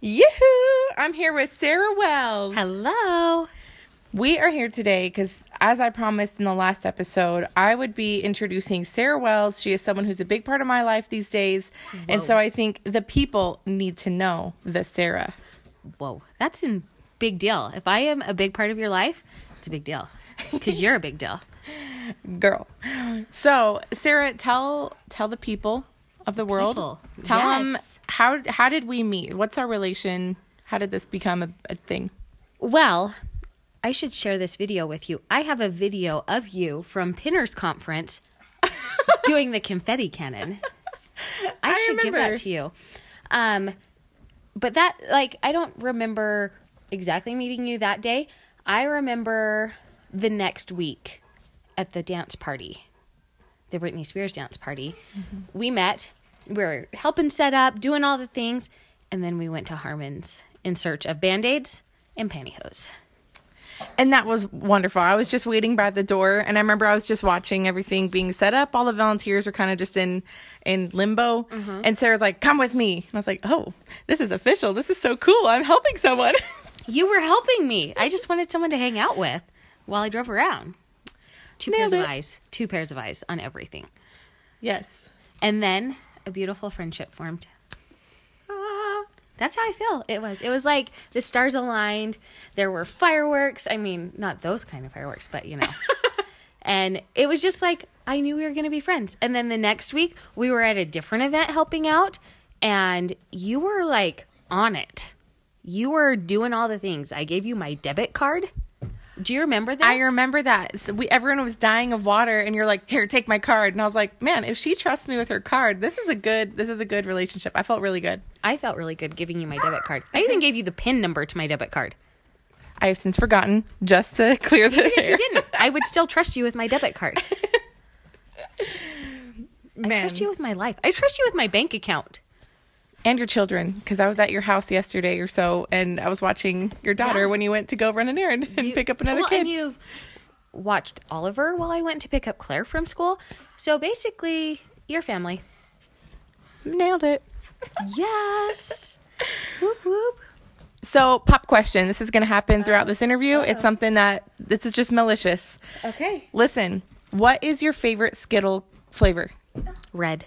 Yoo-hoo! I'm here with Sarah Wells. Hello. We are here today because, as I promised in the last episode, I would be introducing Sarah Wells. She is someone who's a big part of my life these days. And so I think the people need to know the Sarah. Whoa, that's a big deal. If I am a big part of your life, it's a big deal because you're a big deal. Girl. So, Sarah, tell tell the people of the world. People. Tell them Yes. how how did we meet? What's our relation? How did this become a, a thing? Well, I should share this video with you. I have a video of you from Pinners Conference doing the confetti cannon. I, I should give that to you. Um, but that, like, I don't remember exactly meeting you that day. I remember the next week at the dance party, the Britney Spears dance party. We met, we were helping set up, doing all the things, and then we went to Harmon's in search of band aids and pantyhose. And that was wonderful. I was just waiting by the door, and I remember I was just watching everything being set up. All the volunteers were kind of just in in limbo, Mm-hmm. and Sarah's like, "Come with me." And I was like, "Oh, this is official. This is so cool. I'm helping someone." You were helping me. I just wanted someone to hang out with while I drove around. Two Nailed pairs of eyes. Two pairs of eyes on everything. yes. And then a beautiful friendship formed. Ah. That's how I feel. It was. It was like the stars aligned. There were fireworks. I mean, not those kind of fireworks, but you know. and it was just like I knew we were going to be friends. And then the next week, we were at a different event helping out, and you were like on it. You were doing all the things. I gave you my debit card. Do you remember this? I remember that. So we everyone was dying of water, and you're like, "Here, take my card." And I was like, "Man, if she trusts me with her card, this is a good. This is a good relationship." I felt really good. I felt really good giving you my debit card. I even gave you the PIN number to my debit card. I have since forgotten. Just to clear the You air. didn't. I would still trust you with my debit card. I trust you with my life. I trust you with my bank account. And your children because I was at your house yesterday or so, and I was watching your daughter Yeah. when you went to go run an errand and You- pick up another well, kid. And you've watched Oliver while I went to pick up Claire from school. So basically, your family. Nailed it. Yes. whoop whoop. So, pop question. This is going to happen throughout this interview. It's something that this is just malicious. Okay. Listen, what is your favorite Skittle flavor? Red.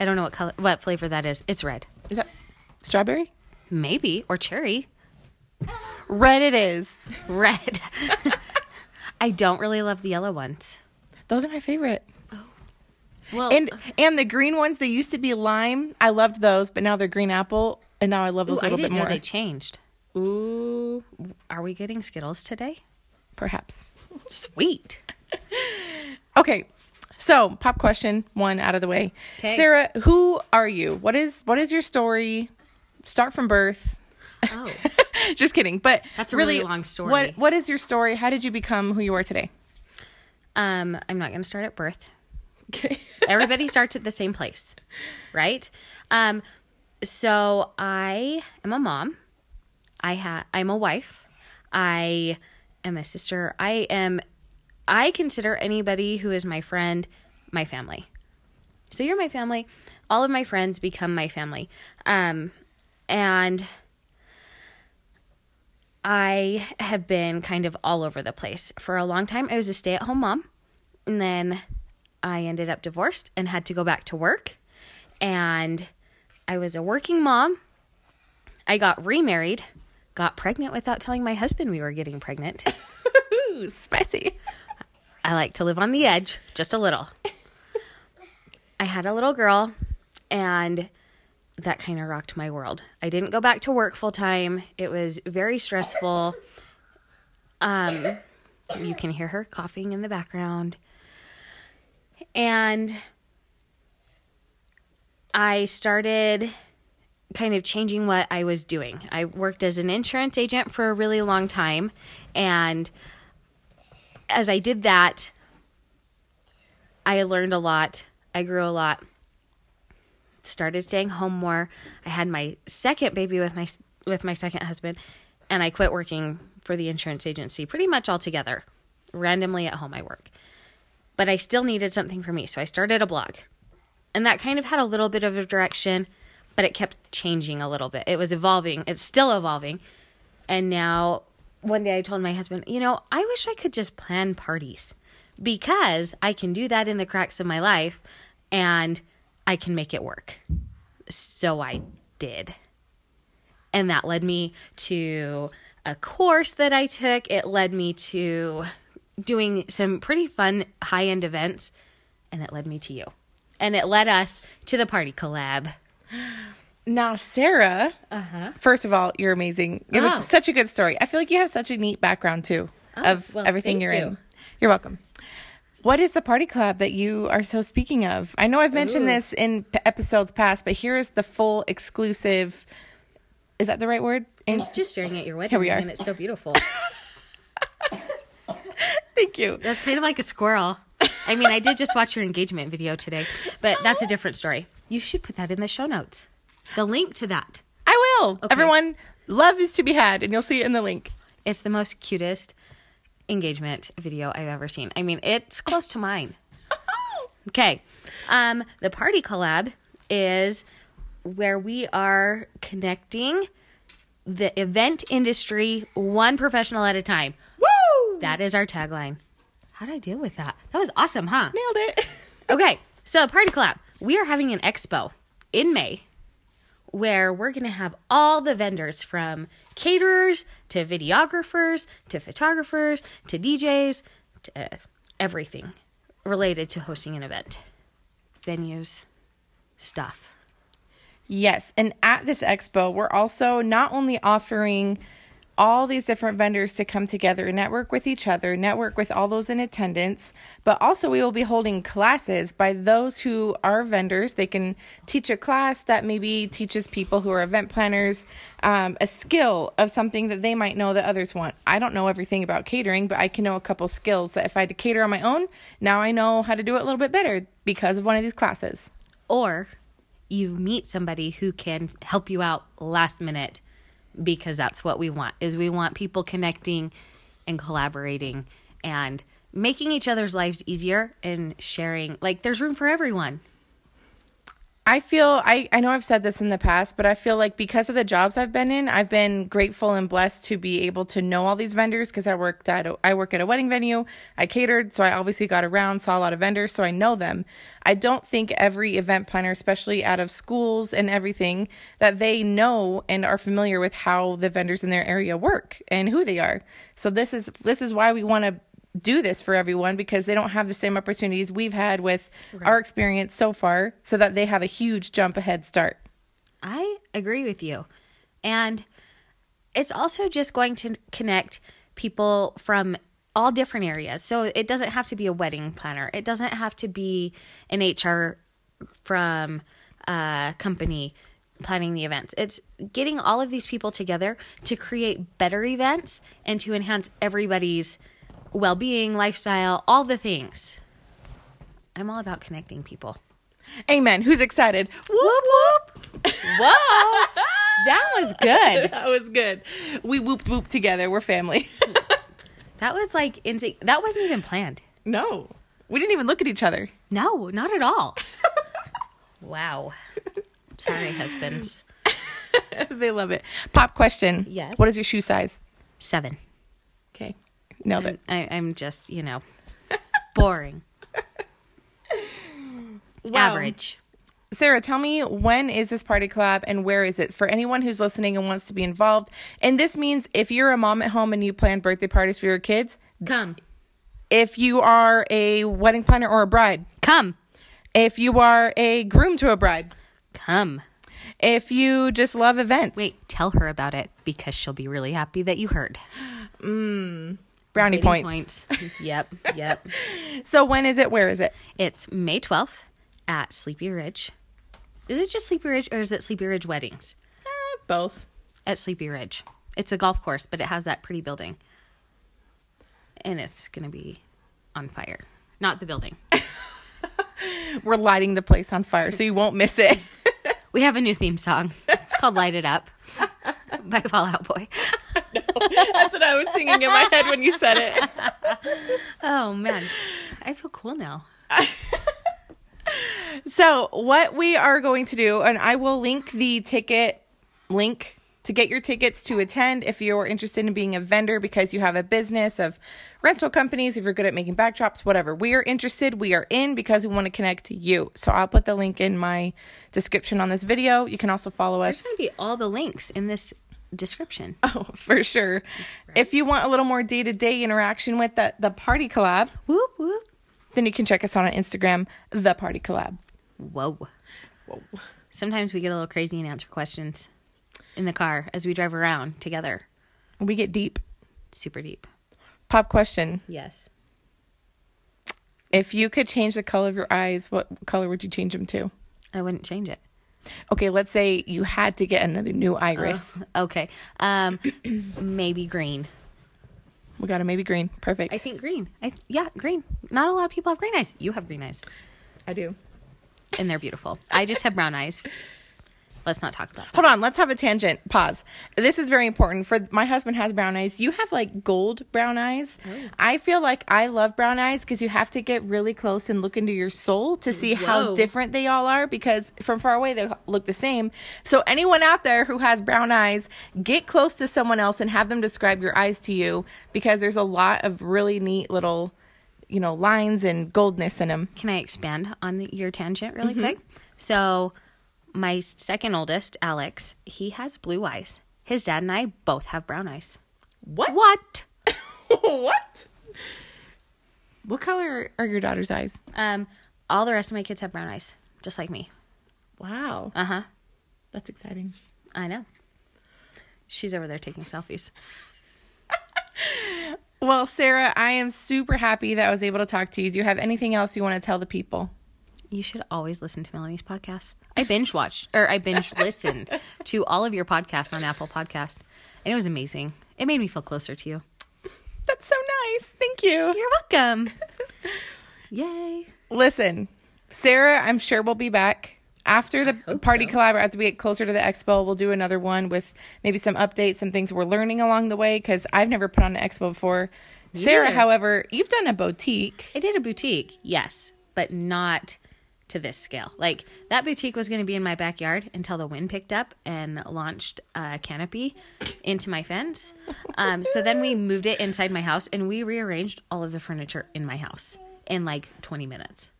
I don't know what color, what flavor that is. It's red. Is that strawberry? Maybe or cherry. Red it is. Red. I don't really love the yellow ones. Those are my favorite. Oh. Well, And and the green ones, they used to be lime. I loved those, but now they're green apple, and now I love those Ooh, a I little bit didn't know more. they changed. Ooh, Are we getting Skittles today? perhaps. Sweet. Okay. So, pop question one out of the way. Sarah, who are you? What is what is your story? Start from birth. Oh. Just kidding. But That's a really long story. What what is your story? How did you become who you are today? Um, I'm not going to start at birth. Okay. Everybody starts at the same place, right? Um, so I am a mom. I ha- I'm a wife. I am a sister. I am. I consider anybody who is my friend my family. So you're my family. All of my friends become my family. Um, and I have been kind of all over the place for a long time. I was a stay at home mom. And then I ended up divorced and had to go back to work. And I was a working mom. I got remarried, got pregnant without telling my husband we were getting pregnant. Ooh, spicy. I like to live on the edge just a little. I had a little girl, and that kind of rocked my world. I didn't go back to work full time. It was very stressful. Um, you can hear her coughing in the background. And I started kind of changing what I was doing. I worked as an insurance agent for a really long time, and as I did that, I learned a lot. I grew a lot. Started staying home more. I had my second baby with my with my second husband, and I quit working for the insurance agency pretty much altogether. randomly at home I work. But I still needed something for me, so I started a blog. And that kind of had a little bit of a direction, but it kept changing a little bit. It was evolving. It's still evolving. And now one day I told my husband, you know, I wish I could just plan parties because I can do that in the cracks of my life and I can make it work. So I did. And that led me to a course that I took. It led me to doing some pretty fun high end events. And it led me to you. And it led us to the party collab. Now, Sarah, Uh-huh. first of all, you're amazing. You have Oh. such a good story. I feel like you have such a neat background too of well, everything you're in. you. You're welcome. What is the party collab that you are so speaking of? I know I've mentioned Ooh. this in p- episodes past, but here is the full exclusive. Is that the right word? I'm In- just staring at your wedding Here we are. and it's so beautiful. Thank you. That's kind of like a squirrel. I mean, I did just watch your engagement video today, but that's a different story. You should put that in the show notes. The link to that. I will. Everyone, love is to be had, and you'll see it in the link. It's the most cutest engagement video I've ever seen. I mean, it's close to mine. Okay. Um, the party collab is where we are connecting the event industry one professional at a time. Woo! That is our tagline. How did I deal with that? That was awesome, huh? Nailed it. Okay, so Party Collab. We are having an expo in May where we're going to have all the vendors from caterers to videographers to photographers to DJs to everything related to hosting an event. Venues, stuff. Yes, and at this expo, we're also not only offering all these different vendors to come together, network with each other, network with all those in attendance, but also we will be holding classes by those who are vendors. They can teach a class that maybe teaches people who are event planners um, a skill of something that they might know that others want. I don't know everything about catering, but I can know a couple skills that if I had to cater on my own, now I know how to do it a little bit better because of one of these classes. Or you meet somebody who can help you out last minute because that's what we want is we want people connecting and collaborating and making each other's lives easier and sharing like there's room for everyone I feel I, I know I've said this in the past, but I feel like because of the jobs I've been in, I've been grateful and blessed to be able to know all these vendors because I worked at a, I work at a wedding venue. I catered, so I obviously got around, saw a lot of vendors, so I know them. I don't think every event planner, especially out of schools and everything, that they know and are familiar with how the vendors in their area work and who they are. So this is this is why we want to do this for everyone because they don't have the same opportunities we've had with our experience so far so that they have a huge jump ahead start. i agree with you and it's also just going to connect people from all different areas so it doesn't have to be a wedding planner it doesn't have to be an hr from a company planning the events. It's getting all of these people together to create better events and to enhance everybody's well being, lifestyle, all the things. I'm all about connecting people. Amen. Who's excited? Whoop whoop. Whoa! that was good. that was good. We whooped whoop together. We're family. That was like insane. That wasn't even planned. no. We didn't even look at each other. No, not at all. wow. Sorry, husbands. they love it. Pop question. Yes. What is your shoe size? Seven. Okay. Nailed it. I, I'm just, you know, boring. Wow. Average. Sarah, tell me when is this party collab and where is it for anyone who's listening and wants to be involved? And this means if you're a mom at home and you plan birthday parties for your kids, Come. if you are a wedding planner or a bride, Come. if you are a groom to a bride, Come. if you just love events. Wait, tell her about it because she'll be really happy that you heard. Hmm. Brownie points. yep, yep. So when is it? Where is it? It's May 12th at Sleepy Ridge. Is it just Sleepy Ridge or is it Sleepy Ridge Weddings? Uh, both. At Sleepy Ridge. It's a golf course, but it has that pretty building. And it's going to be on fire. Not the building. We're lighting the place on fire, so you won't miss it. We have a new theme song. It's called Light It Up by Fall Out Boy. That's what I was singing in my head when you said it. Oh man, I feel cool now. So, what we are going to do, and I will link the ticket link to get your tickets to attend if you're interested in being a vendor because you have a business of rental companies, if you're good at making backdrops, whatever. We are interested, we are in because we want to connect to you. So, I'll put the link in my description on this video. You can also follow us. There's gonna be all the links in this description. Oh, for sure. If you want a little more day to day interaction with the, the party collab, Whoop whoop. then you can check us out on Instagram, the party collab. Whoa. Whoa. Sometimes we get a little crazy and answer questions in the car as we drive around together. We get deep. Super deep. Pop question. Yes. If you could change the color of your eyes, what color would you change them to? I wouldn't change it. Okay, let's say you had to get another new iris. Okay. Um maybe green. we got a maybe green. Perfect. I think green. I th- yeah, green. Not a lot of people have green eyes. You have green eyes. I do. And they're beautiful. I just have brown eyes. Let's not talk about that. Hold on, let's have a tangent. Pause. This is very important. For my husband has brown eyes. You have like gold brown eyes. Oh. I feel like I love brown eyes because you have to get really close and look into your soul to see how different they all are. Because from far away they look the same. So anyone out there who has brown eyes, get close to someone else and have them describe your eyes to you because there's a lot of really neat little, you know, lines and goldness in them. Can I expand on the, your tangent really mm-hmm. quick? So, my second oldest, Alex, he has blue eyes. His dad and I both have brown eyes. What? What? what? What color are your daughter's eyes? Um, all the rest of my kids have brown eyes, just like me. Wow. Uh huh. That's exciting. I know. She's over there taking selfies. Well, Sarah, I am super happy that I was able to talk to you. Do you have anything else you want to tell the people? You should always listen to Melanie's podcast. I binge watched or I binge listened to all of your podcasts on Apple Podcast, and it was amazing. It made me feel closer to you. That's so nice. Thank you. You're welcome. Yay. Listen, Sarah, I'm sure we'll be back after the party so. collab. As we get closer to the expo, we'll do another one with maybe some updates, some things we're learning along the way because I've never put on an expo before. Sarah, neither. however, you've done a boutique. I did a boutique, yes, but not to this scale. Like that boutique was going to be in my backyard until the wind picked up and launched a canopy into my fence. Um, so then we moved it inside my house and we rearranged all of the furniture in my house in like 20 minutes.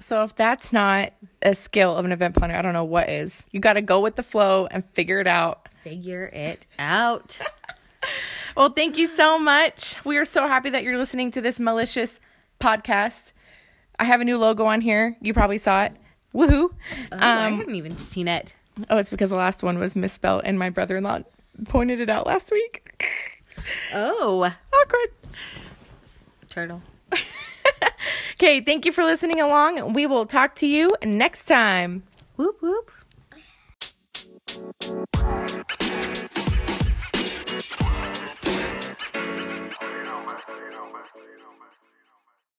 So if that's not a skill of an event planner, I don't know what is. You got to go with the flow and figure it out. Figure it out. Well, thank you so much. We are so happy that you're listening to this malicious podcast. I have a new logo on here. You probably saw it. Woohoo. Oh, I um, haven't even seen it. Oh, it's because the last one was misspelled and my brother in law pointed it out last week. Oh, Awkward. turtle. Okay, thank you for listening along. We will talk to you next time. Whoop whoop.